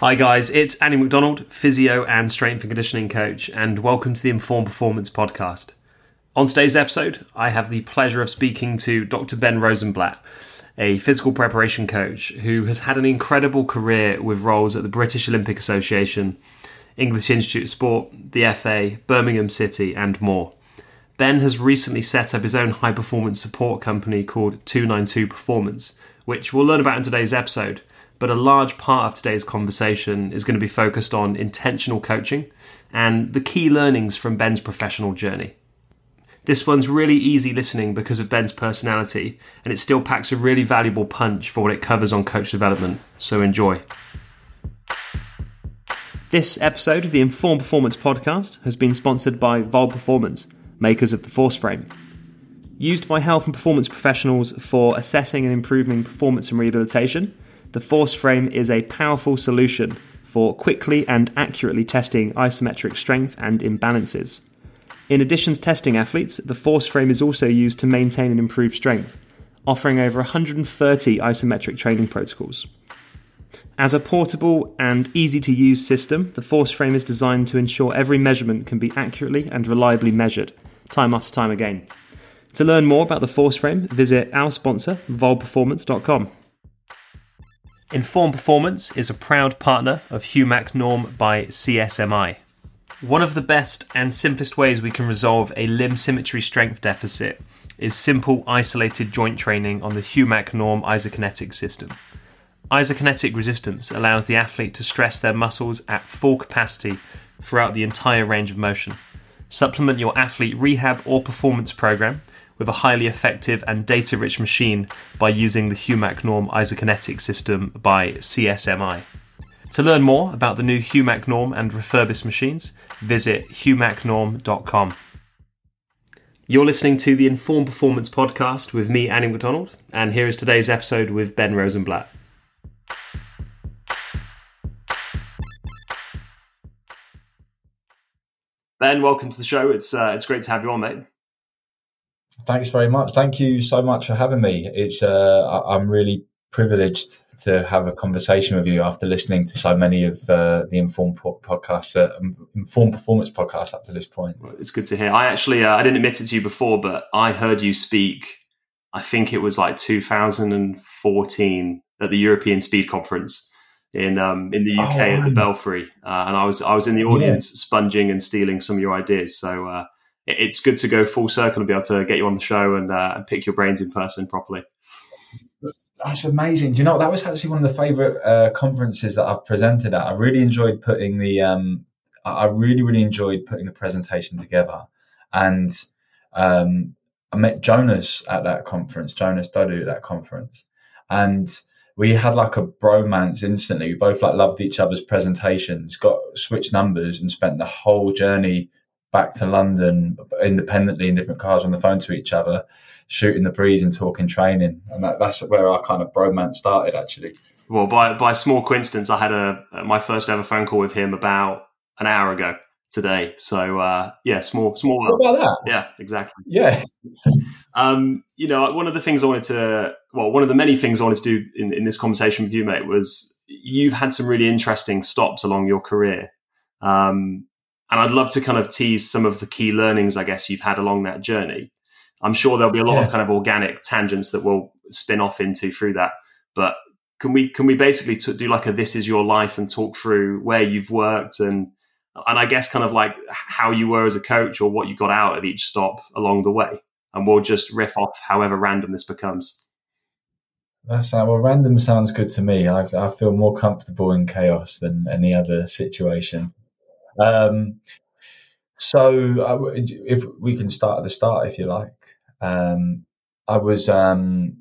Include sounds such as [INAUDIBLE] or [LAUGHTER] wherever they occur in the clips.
Hi, guys, it's Andy McDonald, physio and strength and conditioning coach, and welcome to the Informed Performance Podcast. On today's episode, I have the pleasure of speaking to Dr. Ben Rosenblatt, a physical preparation coach who has had an incredible career with roles at the British Olympic Association, English Institute of Sport, the FA, Birmingham City, and more. Ben has recently set up his own high performance support company called 292 Performance, which we'll learn about in today's episode but a large part of today's conversation is going to be focused on intentional coaching and the key learnings from Ben's professional journey. This one's really easy listening because of Ben's personality, and it still packs a really valuable punch for what it covers on coach development, so enjoy. This episode of the Informed Performance podcast has been sponsored by VALD Performance, makers of the Force Frame. Used by health and performance professionals for assessing and improving performance and rehabilitation, the Force Frame is a powerful solution for quickly and accurately testing isometric strength and imbalances. In addition to testing athletes, the Force Frame is also used to maintain and improve strength, offering over 130 isometric training protocols. As a portable and easy to use system, the Force Frame is designed to ensure every measurement can be accurately and reliably measured, time after time again. To learn more about the Force Frame, visit our sponsor, valdperformance.com. Informed Performance is a proud partner of HUMAC Norm by CSMI. One of the best and simplest ways we can resolve a limb symmetry strength deficit is simple isolated joint training on the HUMAC Norm isokinetic system. Isokinetic resistance allows the athlete to stress their muscles at full capacity throughout the entire range of motion. Supplement your athlete rehab or performance program with a highly effective and data rich machine by using the HUMAC Norm isokinetic system by CSMI. To learn more about the new HUMAC Norm and refurbished machines, visit humacnorm.com. You're listening to the Informed Performance Podcast with me, Andy McDonald, and here is today's episode with Ben Rosenblatt. Ben, welcome to the show. It's uh, it's great to have you on, mate. Thanks very much. Thank you so much for having me. It's uh, I'm really privileged to have a conversation with you after listening to so many of uh, the informed podcasts, uh, informed performance podcasts up to this point. Well, it's good to hear. I actually uh, I didn't admit it to you before, but I heard you speak. I think it was like 2014 at the European Speed Conference in um, in the UK oh, at the Belfry, uh, and I was I was in the audience yeah. sponging and stealing some of your ideas. So uh, it's good to go full circle and be able to get you on the show and, uh, and pick your brains in person properly. That's amazing. Do you know that was actually one of the favorite uh, conferences that I've presented at. I really enjoyed putting the um, I really really enjoyed putting the presentation together, and um, I met Jonas at that conference, Jonas Dodoo at that conference, and we had like a bromance instantly. We both like loved each other's presentations, got switched numbers, and spent the whole journey back to London independently in different cars on the phone to each other, shooting the breeze and talking training. And that, that's where our kind of bromance started, actually. Well, by by small coincidence, I had a my first ever phone call with him about an hour ago today. So uh, yeah, small small. What about that? Yeah, exactly. Yeah. um, you know, one of the things I wanted to, well, one of the many things I wanted to do in, in this conversation with you, mate, was you've had some really interesting stops along your career. Um, and I'd love to kind of tease some of the key learnings, I guess, you've had along that journey. I'm sure there'll be a lot yeah. of kind of organic tangents that we'll spin off into through that. But can we can we basically t- do like a this is your life and talk through where you've worked and and I guess kind of like how you were as a coach or what you got out of each stop along the way, and we'll just riff off however random this becomes. That's uh, well, random sounds good to me. I, I feel more comfortable in chaos than any other situation. Um, so uh, if we can start at the start, if you like, um, I was um,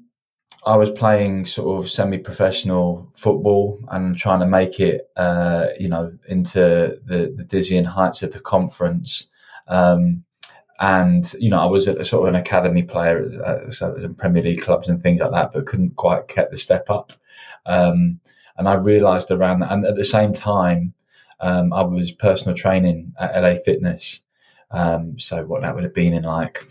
I was playing sort of semi-professional football and trying to make it, uh, you know, into the, the dizzying heights of the conference. Um, and you know, I was a, sort of an academy player, uh, in Premier League clubs and things like that, but couldn't quite get the step up. Um, and I realised around that, and at the same time, um, I was personal training at LA Fitness. Um, so what that would have been in like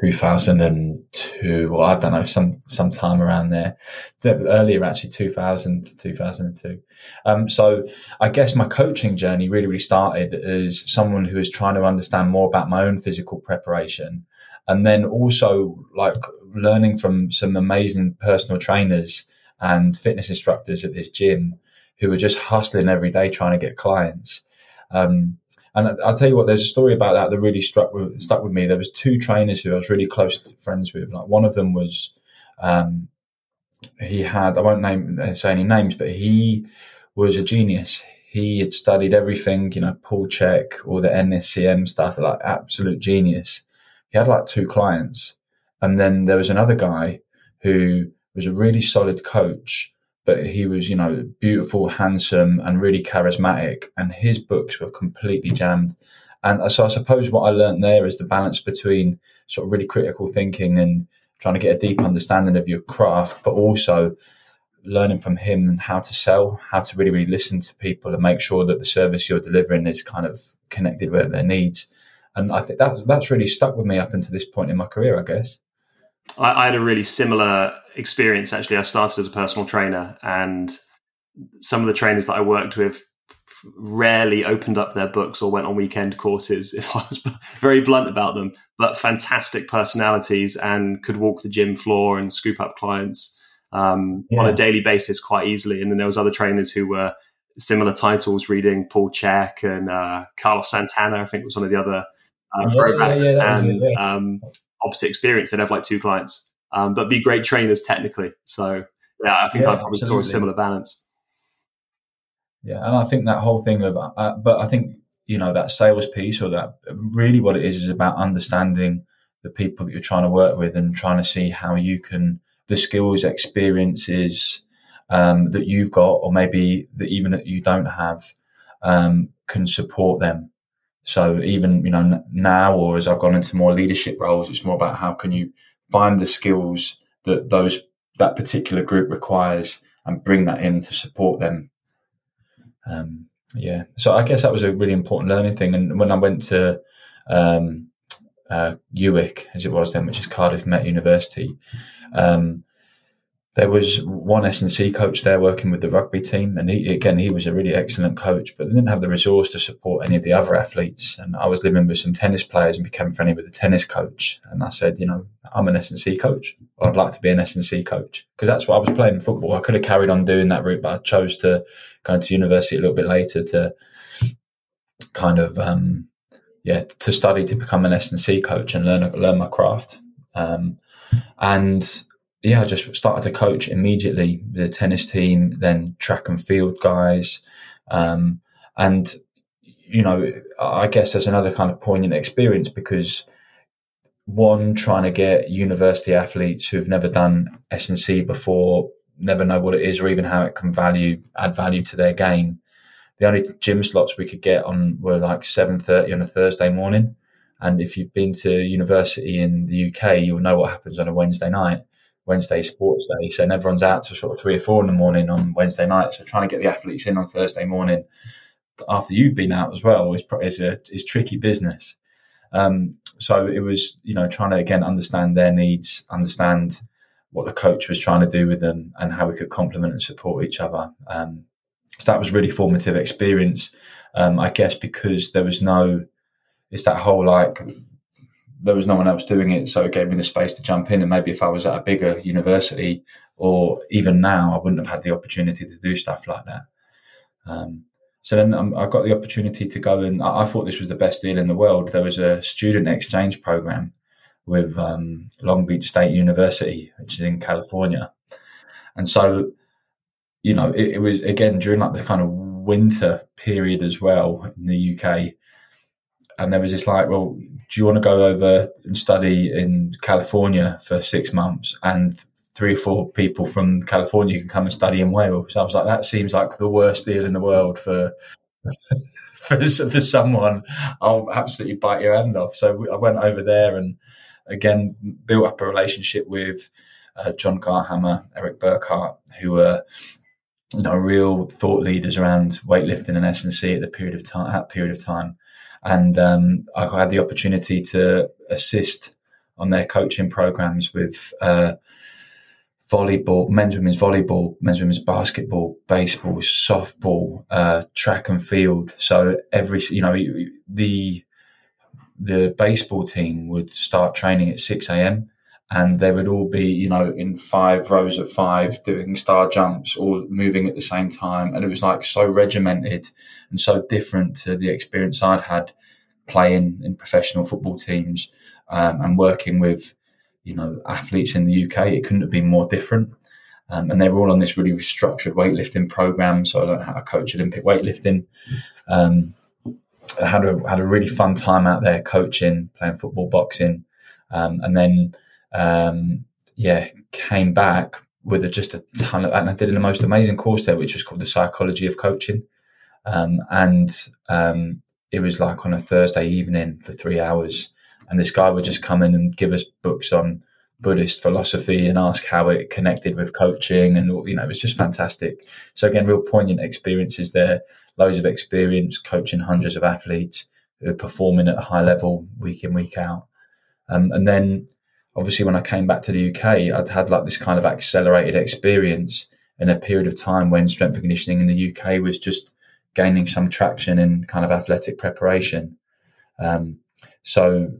2002 or I don't know some some time around there. Earlier actually 2000 to 2002 um, so I guess my coaching journey really really started as someone who was trying to understand more about my own physical preparation and then also like learning from some amazing personal trainers and fitness instructors at this gym who were just hustling every day trying to get clients um, and I'll tell you what, there's a story about that that really struck with, stuck with me. There was two trainers who I was really close friends with. Like one of them was, um, he had I won't name uh, say any names, but he was a genius. He had studied everything, you know, Paul Chek, all the NSCM stuff, like absolute genius. He had like two clients, and then there was another guy who was a really solid coach but he was, you know, beautiful, handsome, and really charismatic. And his books were completely jammed. And uh, so I suppose what I learned there is the balance between sort of really critical thinking and trying to get a deep understanding of your craft, but also learning from him and how to sell, how to really, really listen to people and make sure that the service you're delivering is kind of connected with their needs. And I think that that's really stuck with me up until this point in my career, I guess. I, I had a really similar experience actually. I started as a personal trainer, and some of the trainers that I worked with rarely opened up their books or went on weekend courses [LAUGHS] if I was very blunt about them, but fantastic personalities and could walk the gym floor and scoop up clients um, yeah. on a daily basis quite easily. And then there was other trainers who were similar titles, reading Paul Chek and uh, Carlos Santana, I think was one of the other uh, throwbacks. Yeah, yeah, and um, opposite experience. They'd have like two clients, um, but be great trainers technically. So yeah, I think yeah, I'd probably absolutely. a similar balance. Yeah, and I think that whole thing of, uh, but I think you know that sales piece or that really what it is is about understanding the people that you're trying to work with and trying to see how you can the skills, experiences um, that you've got, or maybe that even that you don't have, um, can support them so even you know now, or as I've gone into more leadership roles, it's more about how can you find the skills that those that particular group requires and bring that in to support them. Um, yeah, so I guess that was a really important learning thing. And when I went to um, uh, UWIC, as it was then, which is Cardiff Met University, um, there was one S&C coach there working with the rugby team, and he again he was a really excellent coach, but they didn't have the resource to support any of the other athletes. And I was living with some tennis players and became friendly with the tennis coach. And I said, you know, I'm an S&C coach. I'd like to be an S&C coach because that's what I was playing football. I could have carried on doing that route, but I chose to go into university a little bit later to kind of um, yeah to study to become an S&C coach and learn learn my craft. Um, and yeah, I just started to coach immediately the tennis team, then track and field guys. Um, and, you know, I guess there's another kind of poignant experience because one, trying to get university athletes who've never done S&C before, never know what it is or even how it can value, add value to their game. The only gym slots we could get on were like 7.30 on a Thursday morning. And if you've been to university in the UK, you'll know what happens on a Wednesday night Wednesday sports day. So everyone's out to sort of three or four in the morning on Wednesday night. So trying to get the athletes in on Thursday morning after you've been out as well is, is a is tricky business. Um, so it was, you know, trying to again understand their needs, understand what the coach was trying to do with them, and how we could complement and support each other. Um, so that was really formative experience, um, I guess, because there was no, it's that whole like there was no one else doing it, so it gave me the space to jump in. And maybe if I was at a bigger university, or even now, I wouldn't have had the opportunity to do stuff like that. Um, so then I got the opportunity to go and I, I, thought this was the best deal in the world. There was a student exchange program with um, Long Beach State University, which is in California, and so you know it, it was again during like the kind of winter period as well in the UK and there was this like, well, do you want to go over and study in California for six months? And three or four people from California can come and study in Wales. So I was like, that seems like the worst deal in the world for [LAUGHS] for, for someone. I'll absolutely bite your hand off. So I went over there and again built up a relationship with uh, John Garhammer, Eric Burkhart, who were you know real thought leaders around weightlifting and S and C at the period of time. At period of time, and um, I had the opportunity to assist on their coaching programs with uh, volleyball, men's women's volleyball, men's women's basketball, baseball, softball, uh, track and field. So every you know the the baseball team would start training at six a.m. and they would all be you know in five rows of five doing star jumps, all moving at the same time, and it was like so regimented and so different to the experience I'd had playing in professional football teams um, and working with you know athletes in the UK. It couldn't have been more different. Um, and they were all on this really structured weightlifting program. So I learned how to coach Olympic weightlifting. Um, I had a had a really fun time out there coaching, playing football, boxing, um, and then um, yeah, came back with a, just a ton of. And I did the most amazing course there, which was called the Psychology of Coaching, um, and um, it was like on a Thursday evening for three hours and this guy would just come in and give us books on Buddhist philosophy and ask how it connected with coaching, and you know, it was just fantastic. So again, real poignant experiences there. Loads of experience coaching hundreds of athletes who are performing at a high level week in week out. Um, and then, obviously, when I came back to the UK, I'd had like this kind of accelerated experience in a period of time when strength and conditioning in the UK was just gaining some traction in kind of athletic preparation. Um, so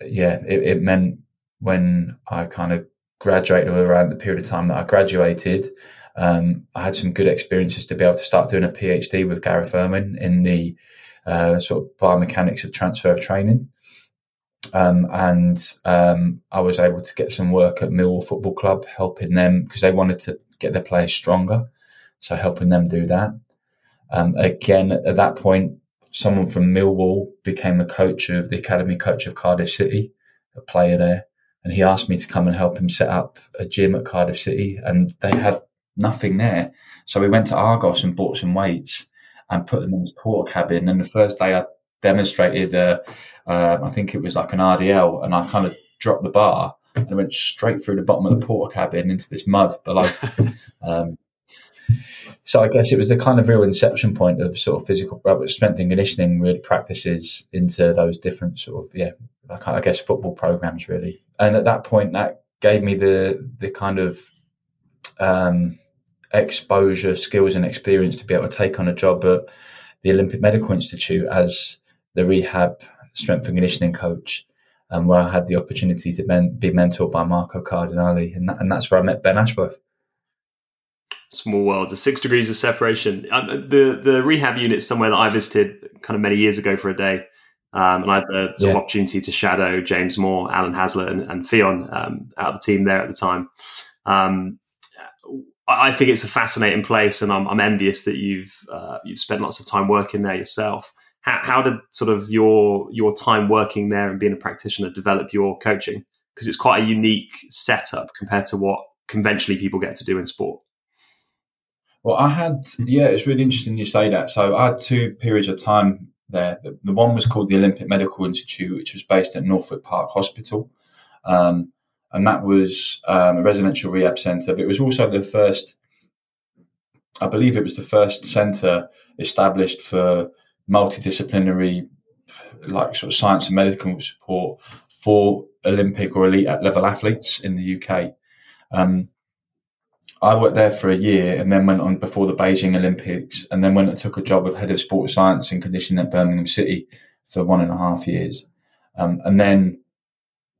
yeah, it, it meant when I kind of graduated around the period of time that I graduated, um, I had some good experiences to be able to start doing a PhD with Gareth Irwin in the uh, sort of biomechanics of transfer of training. Um, and um, I was able to get some work at Millwall Football Club, helping them because they wanted to get their players stronger. So helping them do that. Um, again, at that point, someone from Millwall became a coach of the academy coach of Cardiff City, a player there, and he asked me to come and help him set up a gym at Cardiff City, and they had nothing there. So we went to Argos and bought some weights and put them in his Portakabin. And the first day I demonstrated, uh, uh, I think it was like an RDL, and I kind of dropped the bar and I went straight through the bottom of the Portakabin into this mud below. [LAUGHS] um, so I guess it was the kind of real inception point of sort of physical strength and conditioning really practices into those different sort of yeah, I guess football programs really. And at that point, that gave me the the kind of um, exposure, skills, and experience to be able to take on a job at the Olympic Medical Institute as the rehab strength and conditioning coach. Um, where I had the opportunity to ben, be mentored by Marco Cardinale, and, that, and that's where I met Ben Ashworth small worlds, six degrees of separation. Um, the the rehab unit is somewhere that I visited kind of many years ago for a day. Um, and I had the sort yeah. of opportunity to shadow James Moore, Alan Hasler, and, and Fionn um, out of the team there at the time. Um, I think it's a fascinating place, and I'm, I'm envious that you've uh, you've spent lots of time working there yourself. How, how, did sort of your your time working there and being a practitioner develop your coaching? Because it's quite a unique setup compared to what conventionally people get to do in sport. Well, I had, yeah, it's really interesting you say that. So I had two periods of time there. The, the one was called the Olympic Medical Institute, which was based at Northwick Park Hospital. Um, and that was um, a residential rehab centre. But it was also the first, I believe it was the first centre established for multidisciplinary, like sort of science and medical support for Olympic or elite level athletes in the UK. Um, I worked there for a year and then went on before the Beijing Olympics and then went and took a job of head of sports science and conditioning at Birmingham City for one and a half years. Um, and then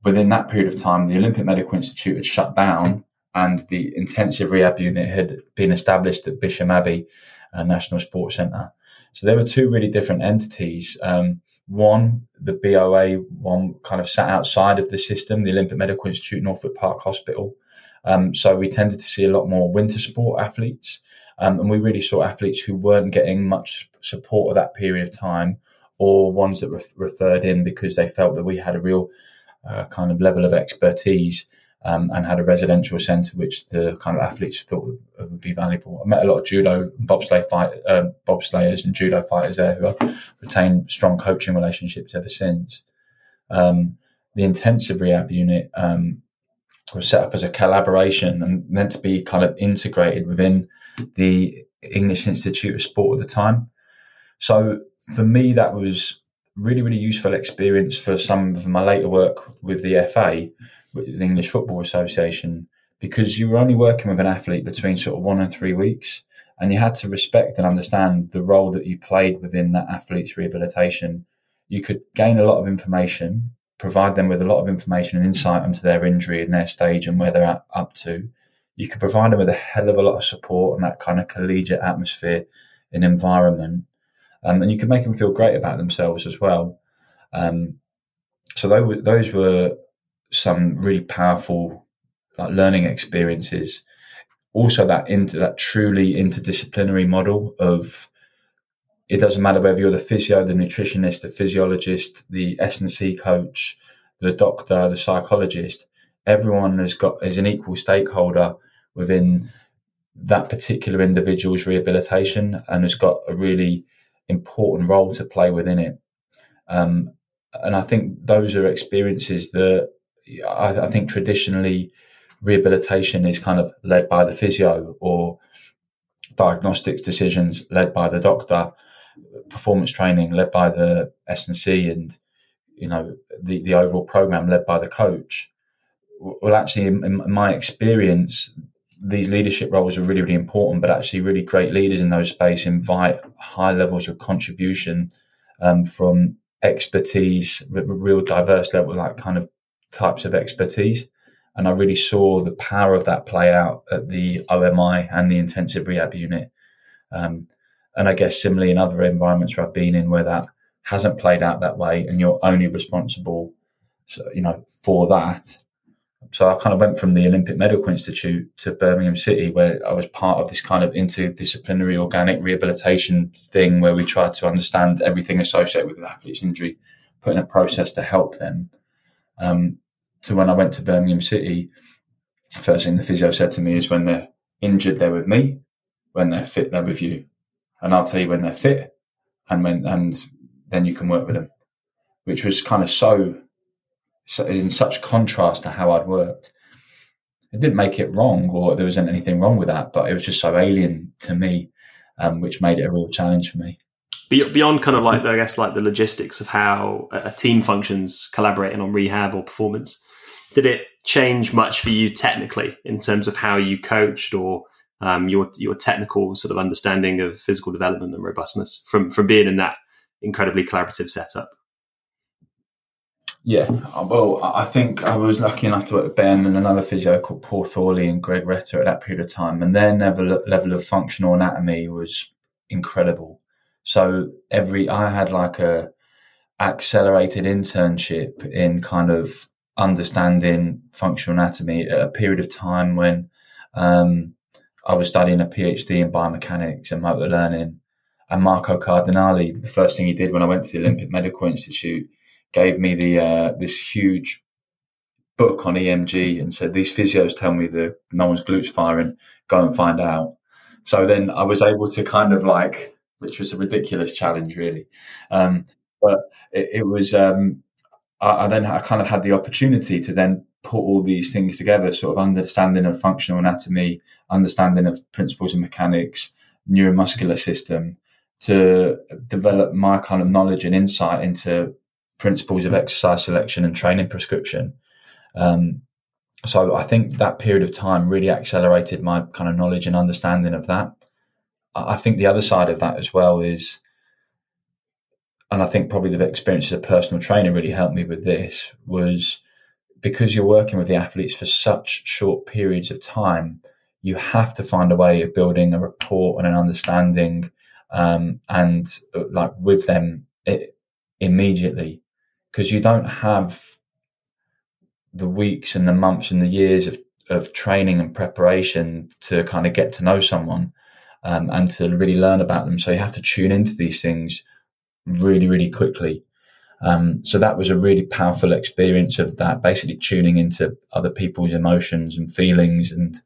within that period of time, the Olympic Medical Institute had shut down and the intensive rehab unit had been established at Bisham Abbey uh, National Sports Centre. So there were two really different entities. Um, one, the BOA, one kind of sat outside of the system, the Olympic Medical Institute, Northwick Park Hospital. Um, so we tended to see a lot more winter sport athletes. Um, and we really saw athletes who weren't getting much support at that period of time or ones that were referred in because they felt that we had a real uh, kind of level of expertise um, and had a residential centre which the kind of athletes thought would, be valuable. I met a lot of judo, bobsleigh fight, uh, bobsleighers and judo fighters there who have retained strong coaching relationships ever since. Um, the intensive rehab unit um, was set up as a collaboration and meant to be kind of integrated within the English Institute of Sport at the time. So for me, that was really, really useful experience for some of my later work with the FA, with the English Football Association, because you were only working with an athlete between sort of one and three weeks, and you had to respect and understand the role that you played within that athlete's rehabilitation. You could gain a lot of information, provide them with a lot of information and insight into their injury and their stage and where they're up to. You could provide them with a hell of a lot of support and that kind of collegiate atmosphere and environment um, and you can make them feel great about themselves as well. Um, so those, those were some really powerful like, learning experiences. Also, that into that truly interdisciplinary model of it doesn't matter whether you're the physio, the nutritionist, the physiologist, the S and C coach, the doctor, the psychologist. Everyone has got is an equal stakeholder within that particular individual's rehabilitation and has got a really important role to play within it. Um, and I think those are experiences that I, I, think traditionally rehabilitation is kind of led by the physio or diagnostics decisions led by the doctor, performance training led by the S and and you know the the overall program led by the coach. Well, actually, in, in my experience, these leadership roles are really, really important, but actually, really great leaders in those space invite high levels of contribution um, from expertise, real diverse level, like kind of types of expertise. And I really saw the power of that play out at the OMI and the intensive rehab unit. Um, and I guess similarly in other environments where I've been in where that hasn't played out that way and you're only responsible, you know, for that so I kind of went from the Olympic Medical Institute to Birmingham City, where I was part of this kind of interdisciplinary organic rehabilitation thing where we tried to understand everything associated with athlete's injury, put in a process to help them. Um, to when I went to Birmingham City, first thing the physio said to me is when they're injured, they're with me. When they're fit, they're with you. And I'll tell you when they're fit and when, and then you can work with them, which was kind of so in such contrast to how I'd worked. It didn't make it wrong, or there wasn't anything wrong with that, but it was just so alien to me, um, which made it a real challenge for me. Beyond kind of like, I guess, like the logistics of how a team functions collaborating on rehab or performance, did it change much for you technically in terms of how you coached or um, your your technical sort of understanding of physical development and robustness from from being in that incredibly collaborative setup? Yeah, uh, well, I think I was lucky enough to work with Ben and another physio called Paul Thorley and Greg Retter at that period of time, and their level level of functional anatomy was incredible. So every I had like a accelerated internship in kind of understanding functional anatomy at a period of time when um, I was studying a PhD in biomechanics and motor learning. And Marco Cardinale, the first thing he did when I went to the Olympic Medical Institute gave me the uh, this huge book on EMG and said, "These physios tell me that no one's glutes firing. Go and find out." So then I was able to kind of like, which was a ridiculous challenge, really, um, but it, it was. Um, I, I then I kind of had the opportunity to then put all these things together, sort of understanding of functional anatomy, understanding of principles of mechanics, neuromuscular system, to develop my kind of knowledge and insight into principles of exercise selection and training prescription. Um, so I think that period of time really accelerated my kind of knowledge and understanding of that. I think the other side of that as well is, and I think probably the experience as a personal trainer really helped me with this was because you're working with the athletes for such short periods of time, you have to find a way of building a rapport and an understanding, um, and uh, like with them it, immediately because you don't have the weeks and the months and the years of, of training and preparation to kind of get to know someone um, and to really learn about them. So you have to tune into these things really, really quickly. Um, so that was a really powerful experience of that, basically tuning into other people's emotions and feelings and,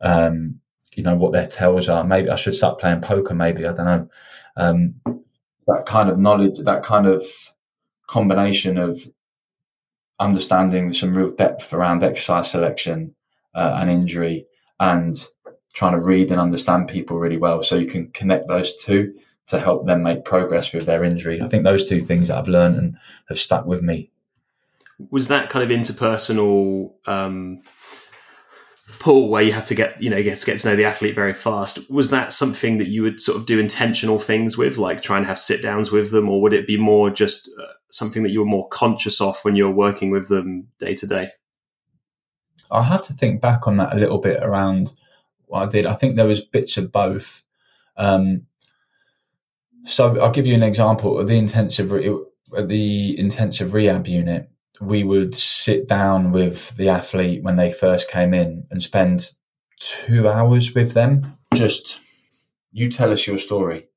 um, you know, what their tells are. Maybe I should start playing poker. Maybe I don't know. Um, that kind of knowledge, that kind of combination of understanding some real depth around exercise selection uh, and injury and trying to read and understand people really well so you can connect those two to help them make progress with their injury. I think those two things that I've learned and have stuck with me. Was that kind of interpersonal um, pull where you have to get you know get to get to know the athlete very fast? Was that something that you would sort of do intentional things with, like try and have sit downs with them, or would it be more just uh, something that you were more conscious of when you were working with them day to day? I'll have to think back on that a little bit around what I did. I think there was bits of both. Um, so I'll give you an example of the intensive the intensive rehab unit. We would sit down with the athlete when they first came in and spend two hours with them. Just you tell us your story.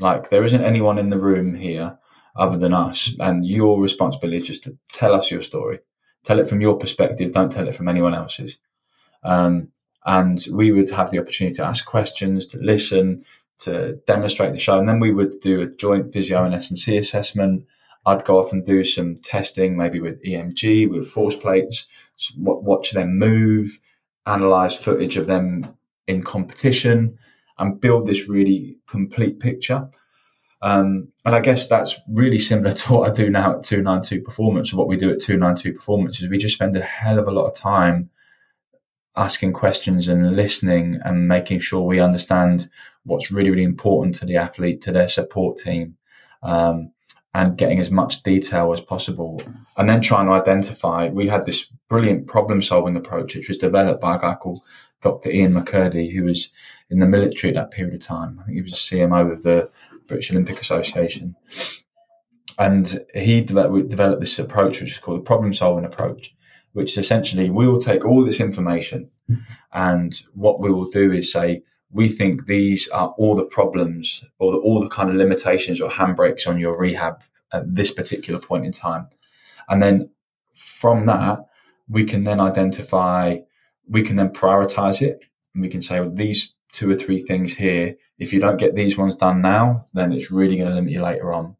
Like there isn't anyone in the room here other than us, and your responsibility is just to tell us your story. Tell it from your perspective. Don't tell it from anyone else's. Um, and we would have the opportunity to ask questions, to listen, to demonstrate the show. And then we would do a joint physio and S&C assessment. I'd go off and do some testing, maybe with EMG, with force plates, watch them move, analyze footage of them in competition, and build this really complete picture. Um, and I guess that's really similar to [LAUGHS] what I do now at 292 Performance, or what we do at 292 Performance, is we just spend a hell of a lot of time asking questions and listening and making sure we understand what's really, really important to the athlete, to their support team, um, and getting as much detail as possible. And then trying to identify, we had this brilliant problem solving approach, which was developed by a guy called Dr. Ian McCurdie, who was in the military at that period of time. I think he was a CMO of the British Olympic Association. And he developed, developed this approach, which is called the problem solving approach, which is essentially we will take all this information and what we will do is say, we think these are all the problems or the, all the kind of limitations or handbrakes on your rehab at this particular point in time. And then from that, we can then identify, we can then prioritize it and we can say, well, these two or three things here, if you don't get these ones done now, then it's really going to limit you later on.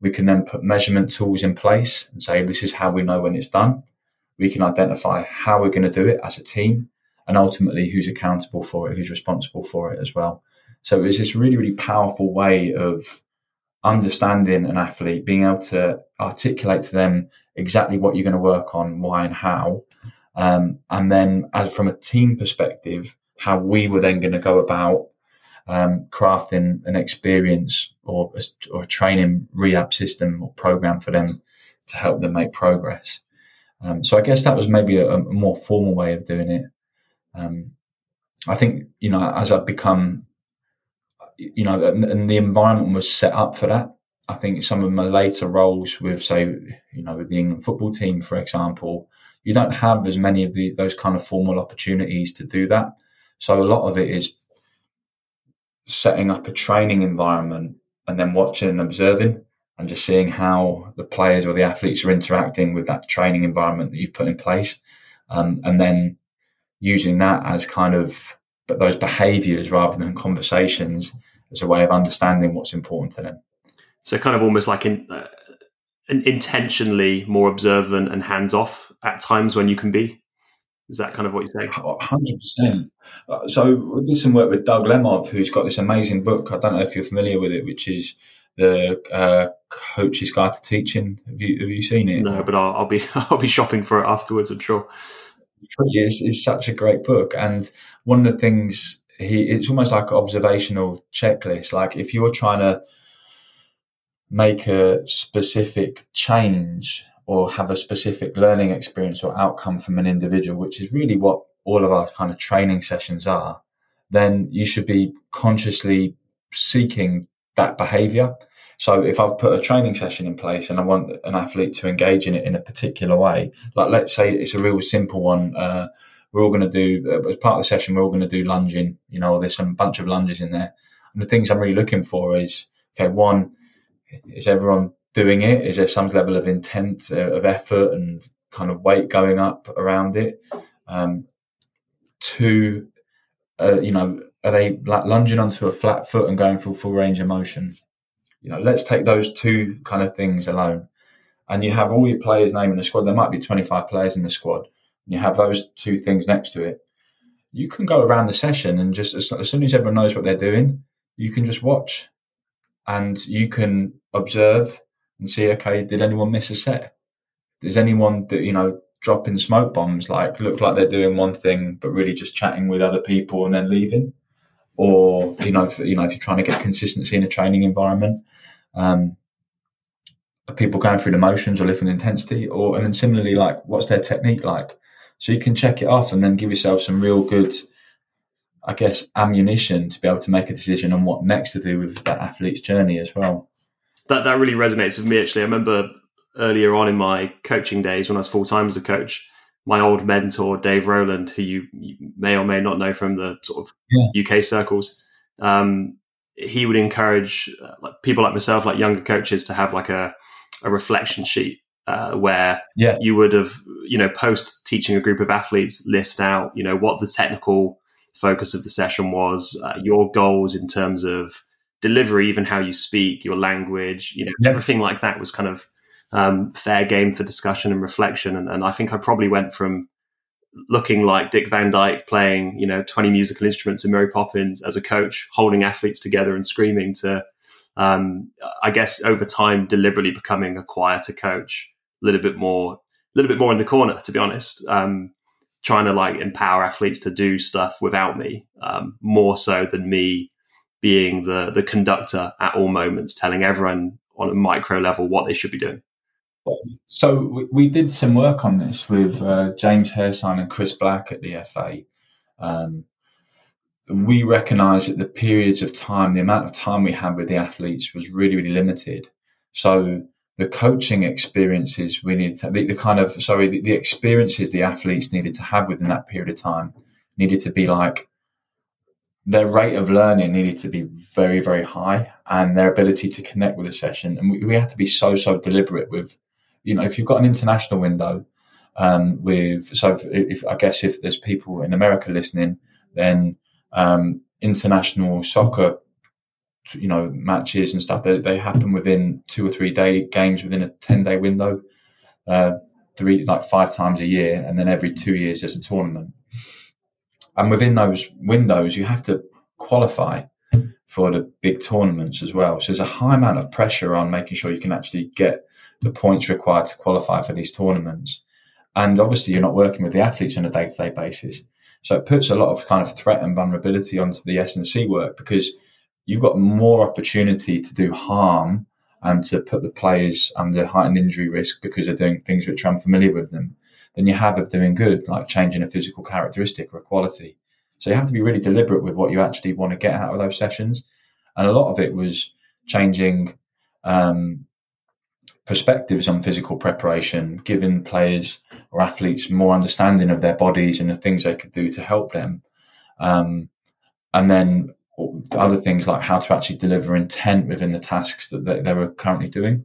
We can then put measurement tools in place and say, this is how we know when it's done. We can identify how we're going to do it as a team and ultimately who's accountable for it, who's responsible for it as well. So it's this really, really powerful way of understanding an athlete, being able to articulate to them exactly what you're going to work on, why and how. Um, and then as from a team perspective, how we were then going to go about um, crafting an experience or a, or a training rehab system or program for them to help them make progress. Um, so I guess that was maybe a, a, more formal way of doing it um, I think you know as I've become, you know, and the environment was set up for that. I think some of my later roles with, say, you know, with the England football team, for example, you don't have as many of the those kind of formal opportunities to do that. So a lot of it is setting up a training environment and then watching and observing and just seeing how the players or the athletes are interacting with that training environment that you've put in place. Um, and then using that as kind of but those behaviors rather than conversations as a way of understanding what's important to them. So, kind of almost like in, uh, intentionally more observant and hands off at times when you can be. Is that kind of what you're saying? Hundred percent. Uh, so, we did some work with Doug Lemov, who's got this amazing book. I don't know if you're familiar with it, which is the uh, Coach's Guide to Teaching. Have you have you seen it? No, but I'll, I'll be [LAUGHS] I'll be shopping for it afterwards. I'm sure It's, is such a great book. And one of the things he, it's almost like an observational checklist. Like if you're trying to make a specific change or have a specific learning experience or outcome from an individual, which is really what all of our kind of training sessions are, then you should be consciously seeking that behavior. So if I've put a training session in place and I want an athlete to engage in it in a particular way, like let's say it's a real simple one, uh, we're all going to do uh, as part of the session, we're all going to do lunging. You know, there's some bunch of lunges in there, and the things I'm really looking for is okay. One, is everyone doing it? Is there some level of intent, uh, of effort, and kind of weight going up around it? Um, two, uh, you know, are they like lunging onto a flat foot and going full full range of motion? You know, let's take those two kind of things alone. And you have all your players' name in the squad. There might be 25 players in the squad. And you have those two things next to it. You can go around the session and just as, as soon as everyone knows what they're doing, you can just watch. and you can observe and see, okay, did anyone miss a set? Does anyone that you know dropping smoke bombs like look like they're doing one thing but really just chatting with other people and then leaving? Or you know, if, you know, if you're trying to get consistency in a training environment, um, are people going through the motions or lifting intensity? Or and then similarly, like what's their technique like? So you can check it off and then give yourself some real good, I guess, ammunition to be able to make a decision on what next to do with that athlete's journey as well. That that really resonates with me. Actually, I remember earlier on in my coaching days when I was full time as a coach, my old mentor Dave Rowland, who you, you, may or may not know from the sort of yeah. UK circles, um, he would encourage uh, like people like myself, like younger coaches, to have like a a reflection sheet uh, where yeah. you would have, you know, post teaching a group of athletes, list out, you know, what the technical focus of the session was, uh, your goals in terms of delivery, even how you speak, your language, you know, yeah. everything like that was kind of um, fair game for discussion and reflection. And, and I think I probably went from looking like Dick Van Dyke playing, you know, 20 musical instruments in Mary Poppins as a coach, holding athletes together and screaming to, um, I guess over time, deliberately becoming a quieter coach, a little bit more, a little bit more in the corner, to be honest. Um, trying to like empower athletes to do stuff without me, um, more so than me being the the conductor at all moments, telling everyone on a micro level what they should be doing. So we, we did some work on this with uh, James Hairsign and Chris Black at the FA. Um, we recognised that the periods of time, the amount of time we had with the athletes was really, really limited. So the coaching experiences we needed to, the, the kind of, sorry, the, the, experiences the athletes needed to have within that period of time needed to be like, their rate of learning needed to be very, very high and their ability to connect with a session. And we, we had to be so, so deliberate with you know, if you've got an international window um, with, so if, if, I guess if there's people in America listening, then um, international soccer, you know, matches and stuff, they, they, happen within two or three day games within a 10 day window, uh, three, like five times a year. And then every two years there's a tournament. And within those windows, you have to qualify for the big tournaments as well. So there's a high amount of pressure on making sure you can actually get the points required to qualify for these tournaments. And obviously, you're not working with the athletes on a day to day basis. So it puts a lot of kind of threat and vulnerability onto the S&C work because you've got more opportunity to do harm and to put the players under heightened injury risk because they're doing things which are unfamiliar with them than you have of doing good, like changing a physical characteristic or a quality. So you have to be really deliberate with what you actually want to get out of those sessions. And a lot of it was changing um, perspectives on physical preparation, giving players or athletes more understanding of their bodies and the things they could do to help them. Um, and then other things like how to actually deliver intent within the tasks that they, they were currently doing.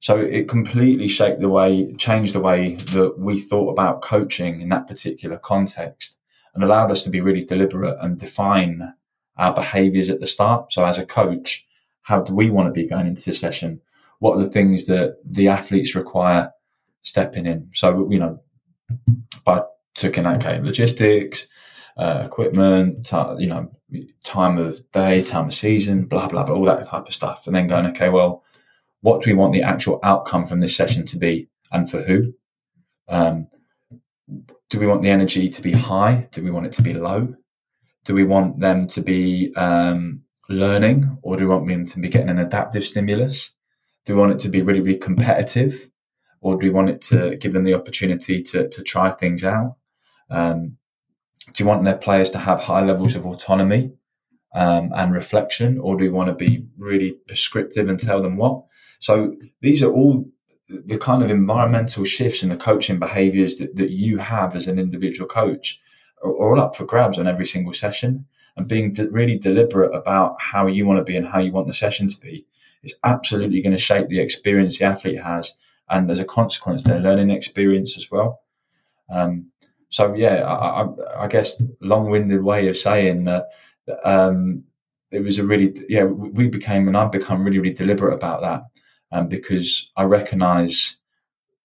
So it completely shaped the way, changed the way that we thought about coaching in that particular context and allowed us to be really deliberate and define our behaviors at the start. So as a coach, how do we want to be going into the session? what are the things that the athletes require stepping in. So, you know, by took in that case, logistics, uh, equipment, t- you know, time of day, time of season, blah, blah, blah, all that type of stuff. And then going, okay, well, what do we want the actual outcome from this session to be and for who? Um, do we want the energy to be high? Do we want it to be low? Do we want them to be um, learning or do we want them to be getting an adaptive stimulus? Do we want it to be really, really competitive, or do we want it to give them the opportunity to to try things out? Um, do you want their players to have high levels of autonomy um, and reflection, or do we want to be really prescriptive and tell them what? So these are all the kind of environmental shifts in the coaching behaviors that, that you have as an individual coach are, are all up for grabs on every single session. And being de- really deliberate about how you want to be and how you want the session to be is absolutely going to shape the experience the athlete has, and as a consequence, their learning experience as well. Um, so yeah, I, I, I guess long-winded way of saying that um, it was a really yeah we became and I've become really really deliberate about that, um, because I recognise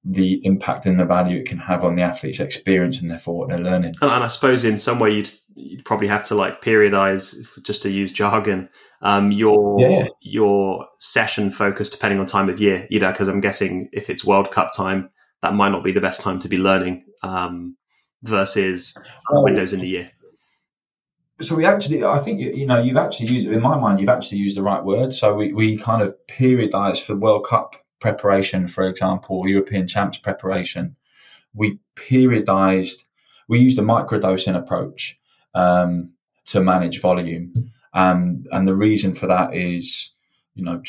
the impact and the value it can have on the athlete's experience and therefore what they're learning. And, and I suppose in some way you'd you'd probably have to like periodize just to use jargon um, your yeah. your session focus depending on time of year you know because i'm guessing if it's world cup time that might not be the best time to be learning um, versus well, windows in the year so we actually i think you know you've actually used in my mind you've actually used the right word so we, we kind of periodize for world cup preparation for example european champs preparation we periodized we used a microdosing approach um, to manage volume. Um, and the reason for that is, you know,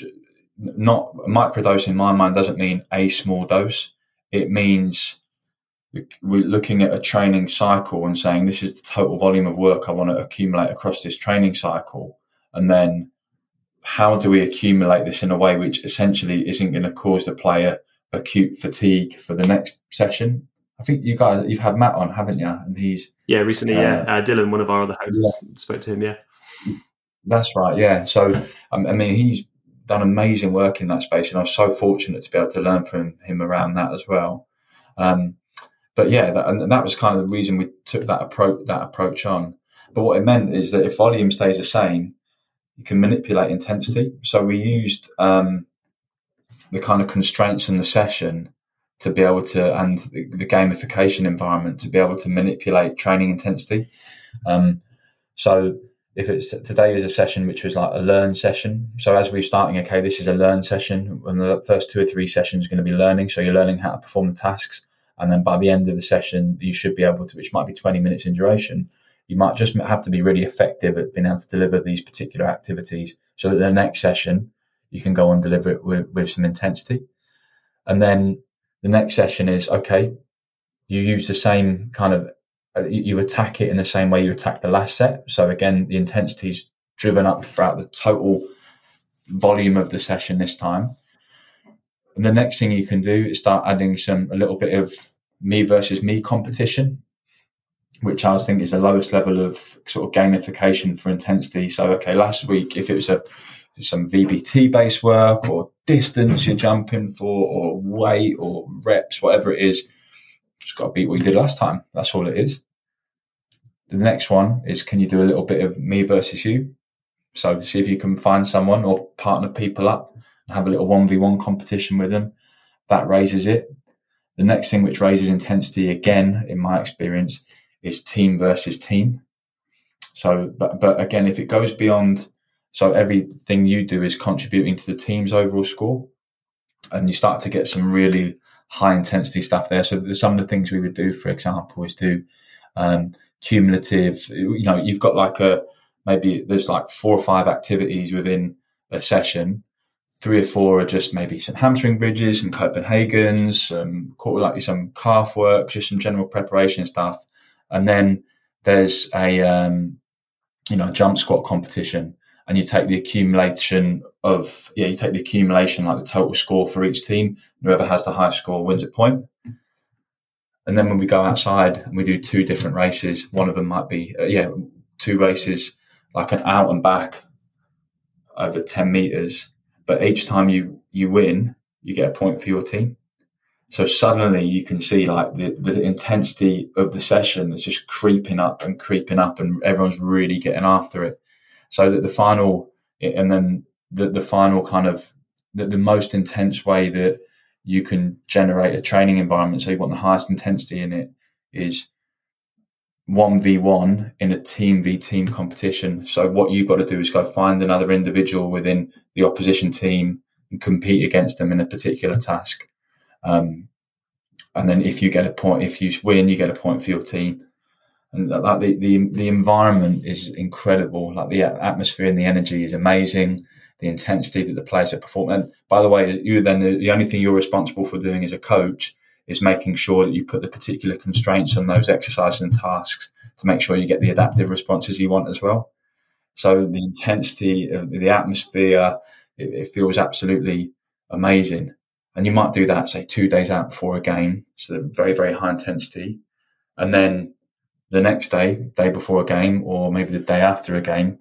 not microdose in my mind doesn't mean a small dose. It means we're looking at a training cycle and saying this is the total volume of work I want to accumulate across this training cycle. And then how do we accumulate this in a way which essentially isn't going to cause the player acute fatigue for the next session? I think you guys you've had Matt on, haven't you? And he's yeah, recently, uh, yeah. Uh, Dylan, one of our other hosts, yeah. spoke to him. Yeah, that's right. Yeah, so um, I mean, he's done amazing work in that space, and I was so fortunate to be able to learn from him around that as well. Um, but yeah, that, and that was kind of the reason we took that approach that approach on. But what it meant is that if volume stays the same, you can manipulate intensity. So we used um, the kind of constraints in the session to be able to, and the, the gamification environment to be able to manipulate training intensity. Um, so if it's today is a session which was like a learn session. So as we're starting, okay, this is a learn session, and the first two or three sessions are going to be learning. So you're learning how to perform the tasks, and then by the end of the session, you should be able to, which might be 20 minutes in duration. You might just have to be really effective at being able to deliver these particular activities, so that the next session you can go and deliver it with, with some intensity. And then the next session is okay, you use the same kind of, uh, you attack it in the same way you attack the last set. So again, the intensity is driven up throughout the total volume of the session this time. And the next thing you can do is start adding some, a little bit of me versus me competition, which I think is the lowest level of sort of gamification for intensity. So, okay, last week, if it was a some VBT based work or distance you're jumping for or weight or reps, whatever it is, just got to beat what you did last time. That's all it is. The next one is can you do a little bit of me versus you? So see if you can find someone or partner people up and have a little 1v1 competition with them. That raises it. The next thing which raises intensity again, in my experience, is team versus team. So, but, but again, if it goes beyond so everything you do is contributing to the team's overall score. And you start to get some really high intensity stuff there. So some of the things we would do, for example, is do um, cumulative, you know, you've got like a, maybe there's like four or five activities within a session. Three or four are just maybe some hamstring bridges, some Copenhagen's, some like some calf work, just some general preparation stuff. And then there's a, um, you know, jump squat competition and you take the accumulation of yeah, you take the accumulation like the total score for each team. Whoever has the highest score wins a point. And then when we go outside and we do two different races, one of them might be uh, yeah, two races like an out and back over ten meters. But each time you you win, you get a point for your team. So suddenly you can see like the, the intensity of the session is just creeping up and creeping up, and everyone's really getting after it so that the final and then the, the final kind of the, the most intense way that you can generate a training environment so you want the highest intensity in it is 1v1 in a team v team competition so what you've got to do is go find another individual within the opposition team and compete against them in a particular task um, and then if you get a point if you win you get a point for your team and the, the the environment is incredible. Like the atmosphere and the energy is amazing. The intensity that the players are performing. And by the way, you then the, the only thing you're responsible for doing as a coach is making sure that you put the particular constraints on those exercises and tasks to make sure you get the adaptive responses you want as well. So the intensity of the atmosphere, it, it feels absolutely amazing. And you might do that, say, two days out before a game. So very, very high intensity. And then the next day, day before a game, or maybe the day after a game,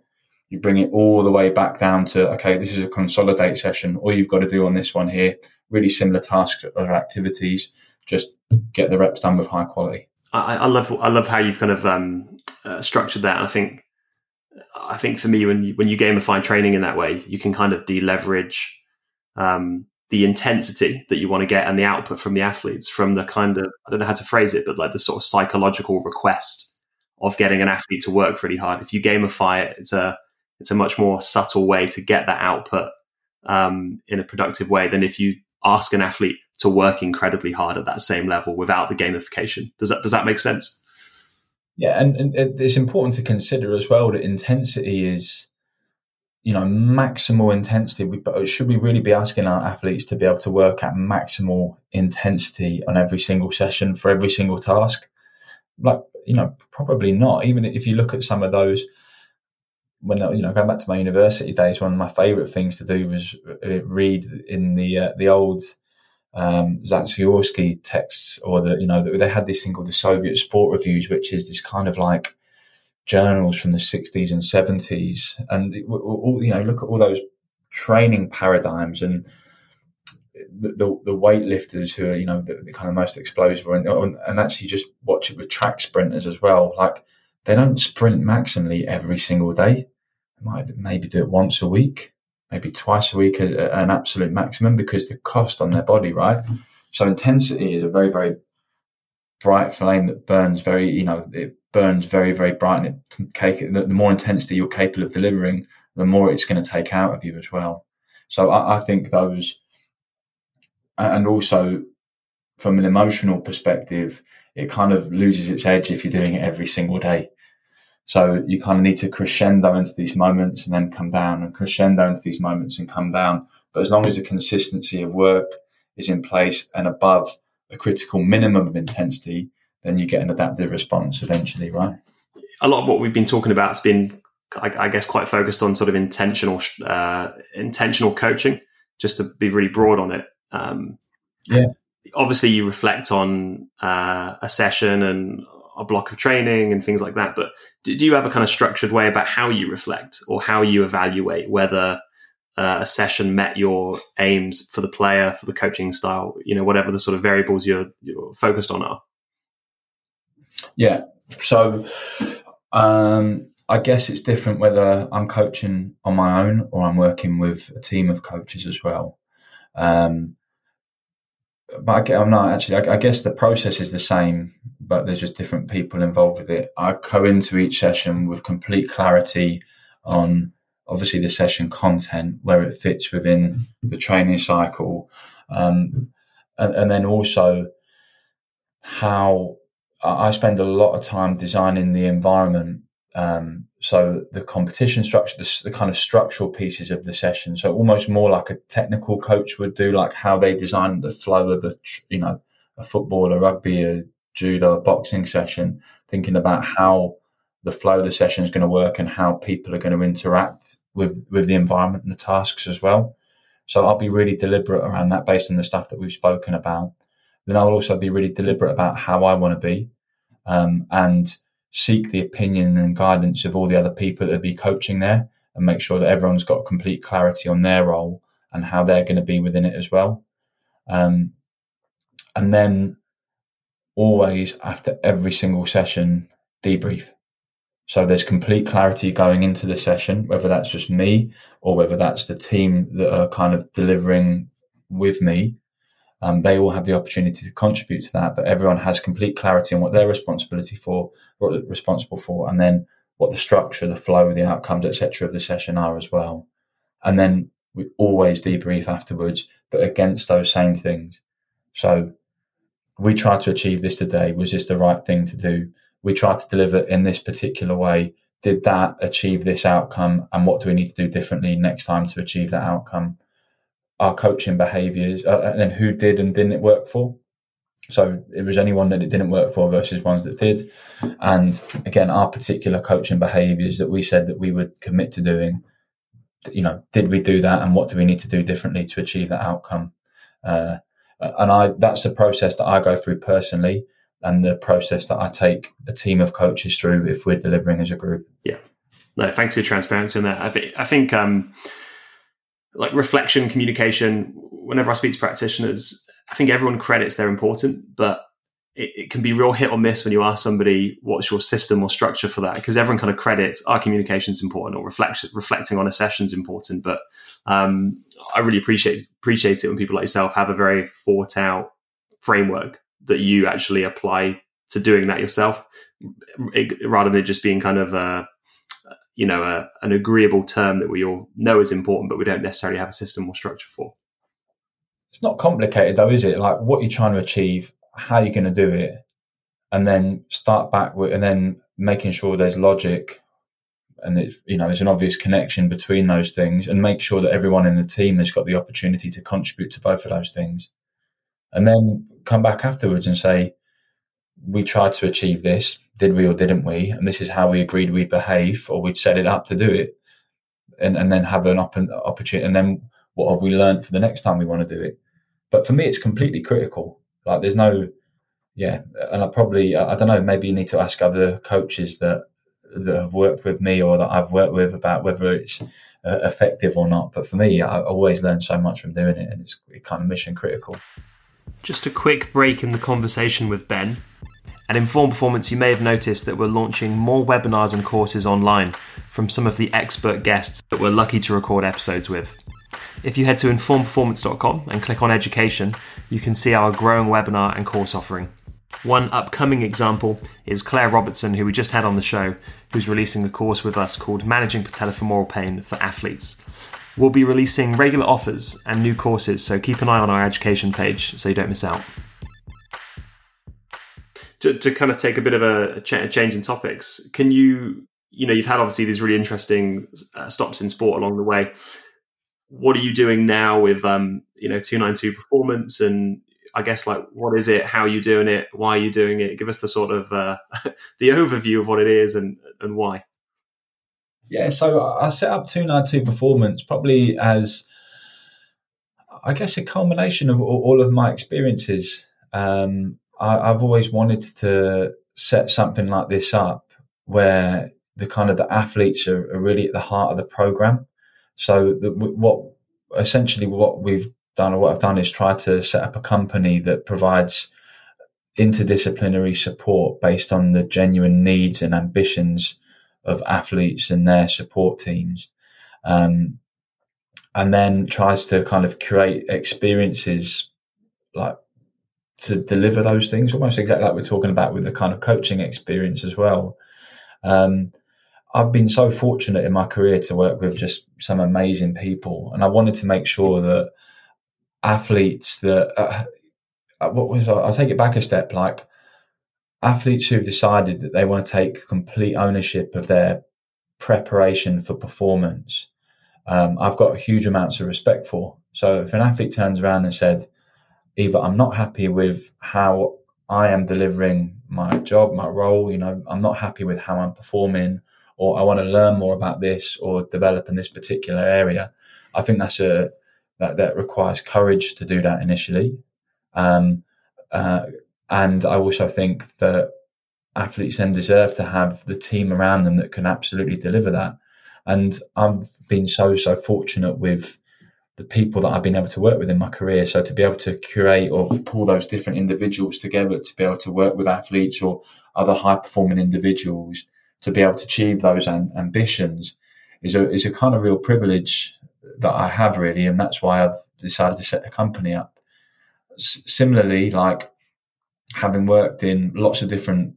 you bring it all the way back down to okay, this is a consolidate session. All you've got to do on this one here, really similar tasks or activities, just get the reps done with high quality. I, I, love I love how you've kind of um, uh, structured that. And I think I think for me, when you, when you gamify training in that way, you can kind of deleverage um, the intensity that you want to get and the output from the athletes from the kind of I don't know how to phrase it, but like the sort of psychological request of getting an athlete to work really hard. If you gamify it, it's a it's a much more subtle way to get that output um, in a productive way than if you ask an athlete to work incredibly hard at that same level without the gamification. Does that does that make sense? Yeah, and, and it's important to consider as well that intensity is, you know, maximal intensity. We, should we really be asking our athletes to be able to work at maximal intensity on every single session for every single task? Like, you know, probably not. Even if you look at some of those, when you know, going back to my university days, one of my favourite things to do was uh, read in the uh, the old um, Zatsiorsky texts, or the you know they had this thing called the Soviet Sport Reviews, which is this kind of like journals from the 60s and 70s, and all, you know look at all those training paradigms and the, the, the weightlifters who are you know the, the, kind of most explosive, and, and actually just watch it with track sprinters as well. Like they don't sprint maximally every single day; they might maybe do it once a week maybe twice a week at an absolute maximum because the cost on their body, right? So intensity is a very, very bright flame that burns very, you know, it burns very, very bright. And it, take, the more intensity you're capable of delivering, the more it's going to take out of you as well. So I, I think those, and also from an emotional perspective, it kind of loses its edge if you're doing it every single day. So you kind of need to crescendo into these moments and then come down and crescendo into these moments and come down. But as long as the consistency of work is in place and above a critical minimum of intensity, then you get an adaptive response eventually, right? A lot of what we've been talking about has been, I, I guess, quite focused on sort of intentional, uh, intentional coaching. Just to be really broad on it. Um, yeah. Obviously, you reflect on uh, a session and a block of training and things like that. But do, do, you have a kind of structured way about how you reflect or how you evaluate whether uh, a session met your aims for the player, for the coaching style, you know, whatever the sort of variables you're, you're focused on are? Yeah. So, um, I guess it's different whether I'm coaching on my own or I'm working with a team of coaches as well. Um, but I, am not actually. I, I, guess the process is the same, but there's just different people involved with it. I go into each session with complete clarity on obviously the session content, where it fits within the training cycle, um, and, and then also how I spend a lot of time designing the environment um, so the competition structure, the, the, kind of structural pieces of the session. So almost more like a technical coach would do, like how they design the flow of a, you know, a football, a rugby, a judo, a boxing session, thinking about how the flow of the session is going to work and how people are going to interact with, with the environment and the tasks as well. So I'll be really deliberate around that based on the stuff that we've spoken about. Then I'll also be really deliberate about how I want to be. Um, and seek the opinion and guidance of all the other people that be coaching there and make sure that everyone's got complete clarity on their role and how they're going to be within it as well. Um, and then always after every single session, debrief. So there's complete clarity going into the session, whether that's just me or whether that's the team that are kind of delivering with me um, they all have the opportunity to contribute to that, but everyone has complete clarity on what they're responsibility for, what they're responsible for, and then what the structure, the flow, the outcomes, etc., of the session are as well. And then we always debrief afterwards, but against those same things. So we tried to achieve this today. Was this the right thing to do? We tried to deliver in this particular way. Did that achieve this outcome? And what do we need to do differently next time to achieve that outcome? Our coaching behaviors uh, and who did and didn't it work for. So it was anyone that it didn't work for versus ones that did. And again, our particular coaching behaviors that we said that we would commit to doing, you know, did we do that and what do we need to do differently to achieve that outcome? Uh, and I, that's the process that I go through personally and the process that I take a team of coaches through if we're delivering as a group. Yeah. No, thanks for your transparency on that. I think, I think, um, like reflection, communication. Whenever I speak to practitioners, I think everyone credits they're important, but it, it, can be real hit or miss when you ask somebody what's your system or structure for that because everyone kind of credits our communication is important or reflect, reflecting on a session is important but um, i really appreciate appreciate it when people like yourself have a very thought out framework that you actually apply to doing that yourself rather than just being kind of a you know a, an agreeable term that we all know is important but we don't necessarily have a system or structure for. It's not complicated though is it? Like what you're trying to achieve how you're going to do it, and then start back with, and then making sure there's logic and it, you know there's an obvious connection between those things, and make sure that everyone in the team has got the opportunity to contribute to both of those things, and then come back afterwards and say, we tried to achieve this, did we or didn't we? And this is how we agreed we'd behave, or we'd set it up to do it, and and then have an op- opportunity, and then what have we learned for the next time we want to do it? But for me, it's completely critical like there's no, yeah, and I probably I don't know. Maybe you need to ask other coaches that that have worked with me or that I've worked with about whether it's uh, effective or not. But for me, I always learn so much from doing it, and it's kind of mission critical. Just a quick break in the conversation with Ben. At Inform Performance, you may have noticed that we're launching more webinars and courses online from some of the expert guests that we're lucky to record episodes with. If you head to informperformance.com and click on education, you can see our growing webinar and course offering. One upcoming example is Claire Robertson, who we just had on the show, who's releasing a course with us called Managing Patellofemoral Pain for Athletes. We'll be releasing regular offers and new courses, so keep an eye on our education page so you don't miss out. To, to kind of take a bit of a, change in topics, can you, you know, you've had obviously these really interesting uh, stops in sport along the way what are you doing now with um, you know 292 performance and I guess like what is it, how are you doing it, why are you doing it? Give us the sort of uh, [LAUGHS] the overview of what it is and and why. Yeah, so I set up 292 performance probably as I guess a culmination of all of my experiences. Um, I, have always wanted to set something like this up where the kind of the athletes are, are really at the heart of the program. So the, what essentially what we've done or what I've done is try to set up a company that provides interdisciplinary support based on the genuine needs and ambitions of athletes and their support teams. Um, and then tries to kind of create experiences like to deliver those things almost exactly like we're talking about with the kind of coaching experience as well. Um, I've been so fortunate in my career to work with just some amazing people, and I wanted to make sure that athletes that uh, uh what was I'll take it back a step, like athletes who've decided that they want to take complete ownership of their preparation for performance. Um, I've got huge amounts of respect for. So if an athlete turns around and said, either I'm not happy with how I am delivering my job, my role, you know, I'm not happy with how I'm performing or I want to learn more about this or develop in this particular area. I think that's a that that requires courage to do that initially, um, uh, and I also think that athletes then deserve to have the team around them that can absolutely deliver that. And I've been so so fortunate with the people that I've been able to work with in my career. So to be able to curate or pull those different individuals together to be able to work with athletes or other high performing individuals to be able to achieve those an- ambitions is a is a kind of real privilege that I have really, and that's why I've decided to set the company up. S- similarly, like having worked in lots of different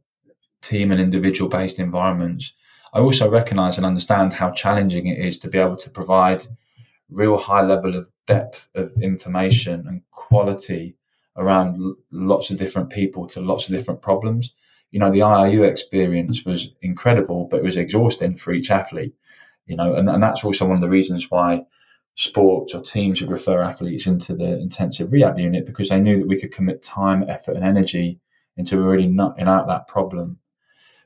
team and individual based environments, I also recognise and understand how challenging it is to be able to provide real high level of depth of information and quality around lots of different people to lots of different problems you know, the IRU experience was incredible, but it was exhausting for each athlete, you know, and, and that's also one of the reasons why sports or teams would refer athletes into the intensive rehab unit because they knew that we could commit time, effort, and energy into really nutting out that problem.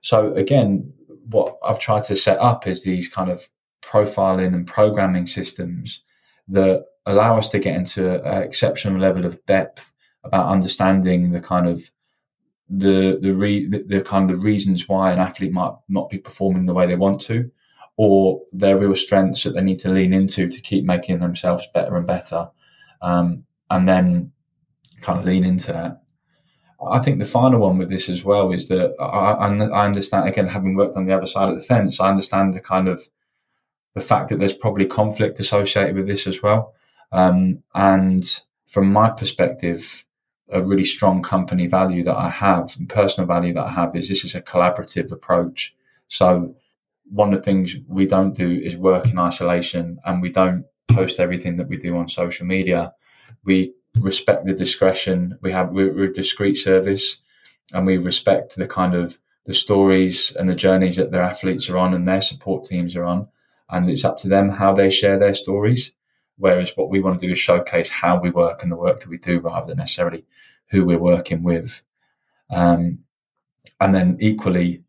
So again, what I've tried to set up is these kind of profiling and programming systems that allow us to get into an exceptional level of depth about understanding the kind of the the, re, the, the kind of the reasons why an athlete might not be performing the way they want to, or their real strengths that they need to lean into to keep making themselves better and better, um, and then kind of lean into that. I think the final one with this as well is that I, I understand again, having worked on the other side of the fence, I understand the kind of the fact that there's probably conflict associated with this as well. Um, and from my perspective, a really strong company value that I have and personal value that I have is this is a collaborative approach. So one of the things we don't do is work in isolation and we don't post everything that we do on social media. We respect the discretion. We have we're, a discreet service, and we respect the kind of the stories and the journeys that their athletes are on and their support teams are on, and it's up to them how they share their stories. Whereas what we want to do is showcase how we work and the work that we do, rather than necessarily who we're working with. Um, and then equally,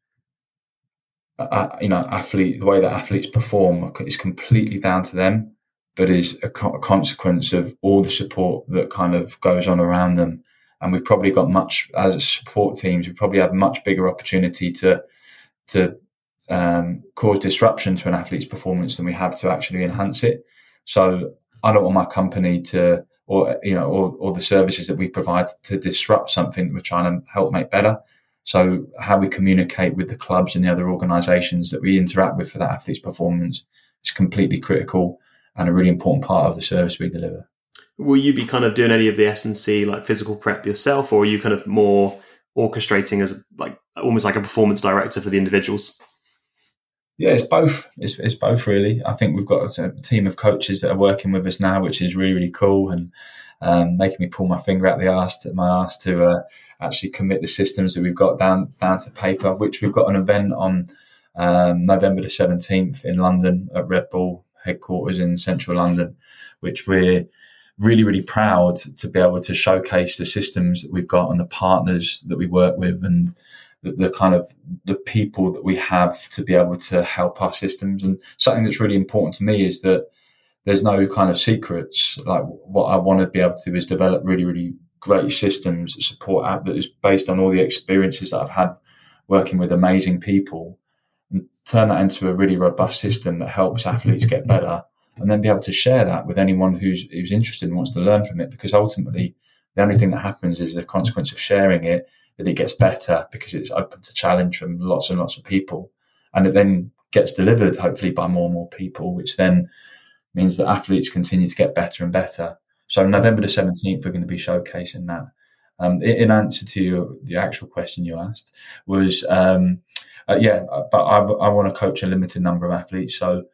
uh, you know, athlete the way that athletes perform is completely down to them but is a, co- a consequence of all the support that kind of goes on around them. And we've probably got much as support teams. We probably have much bigger opportunity to to um, cause disruption to an athlete's performance than we have to actually enhance it. So I don't want my company to, or you know, or, or the services that we provide to disrupt something that we're trying to help make better. So how we communicate with the clubs and the other organisations that we interact with for that athlete's performance is completely critical and a really important part of the service we deliver. Will you be kind of doing any of the S and C like physical prep yourself, or are you kind of more orchestrating as like almost like a performance director for the individuals? Yeah, it's both. It's, it's both really. I think we've got a team of coaches that are working with us now, which is really really cool and um, making me pull my finger out the to my ass to uh, actually commit the systems that we've got down down to paper. Which we've got an event on um, November the seventeenth in London at Red Bull headquarters in central London, which we're really, really proud to be able to showcase the systems that we've got and the partners that we work with and the, the, kind of the people that we have to be able to help our systems. And something that's really important to me is that there's no kind of secrets. Like what I want to be able to do is develop really, really great systems that support app that is based on all the experiences that I've had working with amazing people and turn that into a really robust system that helps athletes get [LAUGHS] better and then be able to share that with anyone who's who's interested and wants to learn from it because ultimately the only thing that happens is the consequence of sharing it that it gets better because it's open to challenge from lots and lots of people. And it then gets delivered hopefully by more and more people which then means that athletes continue to get better and better. So november the 17th we're going to be showcasing that. Um, in answer to your, the actual question you asked was um, uh, yeah, but I, I want to coach a limited number of athletes. So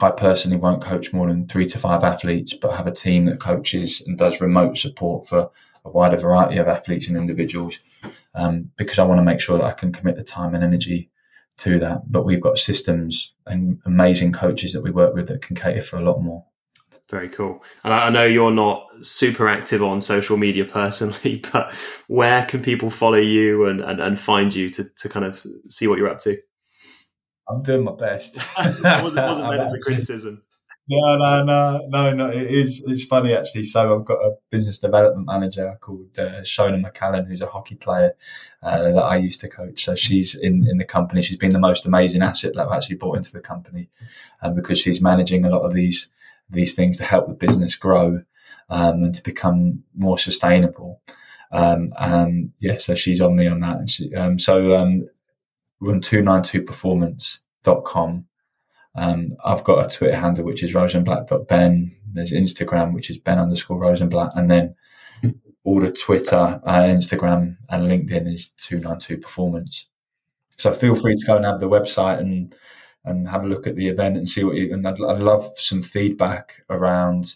I personally won't coach more than three to five athletes, but have a team that coaches and does remote support for a wider variety of athletes and individuals um, because I want to make sure that I can commit the time and energy to that. But we've got systems and amazing coaches that we work with that can cater for a lot more. Very cool. And I know you're not super active on social media personally, [LAUGHS] but where can people follow you and, and, and find you to, to kind of see what you're up to? I'm doing my best. [LAUGHS] it wasn't, wasn't [LAUGHS] meant as a criticism. No, no, no, no, no. It is. It's funny actually. So I've got a business development manager called uh, Shona McCallin, who's a hockey player uh, that I used to coach. So she's in in the company. She's been the most amazing asset that I've actually brought into the company, um, because she's managing a lot of these these things to help the business grow um, and to become more sustainable. Um, and yeah, so she's on me on that. And she, um, so um, we're on 292performance.com. Um, I've got a Twitter handle, which is rosenblatt.ben. There's Instagram, which is ben underscore rosenblatt. And then all the Twitter, uh, Instagram, and LinkedIn is 292performance. So feel free to go and have the website and and have a look at the event and see what you. And I'd, I'd love some feedback around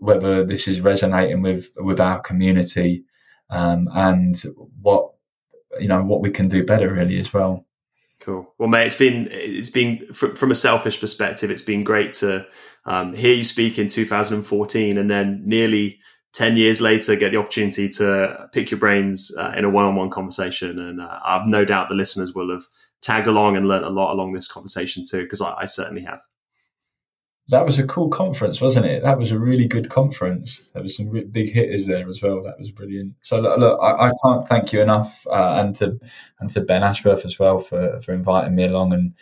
whether this is resonating with with our community um, and what you know what we can do better really as well. Cool. Well, mate, it's been it's been from, a selfish perspective, it's been great to um, hear you speak in 2014, and then nearly 10 years later get the opportunity to pick your brains uh, in a one-on-one conversation and uh, i've no doubt the listeners will have tagged along and learned a lot along this conversation too, because I, I, certainly have. That was a cool conference, wasn't it? That was a really good conference. There was some big hitters there as well. That was brilliant. So look, look I, I, can't thank you enough, uh, and to and to Ben Ashworth as well for for inviting me along and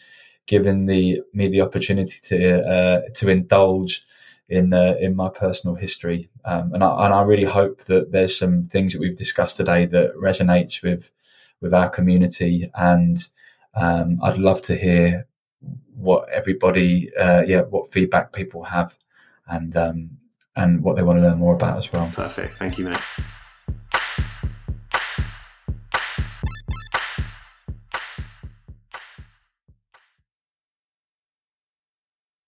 giving the me the opportunity to uh, to indulge in uh, in my personal history, um, and I and I really hope that there's some things that we've discussed today that resonates with with our community, and um, I'd love to hear what everybody, uh, yeah, what feedback people have, and um, and what they want to learn more about as well. Perfect. Thank you, mate.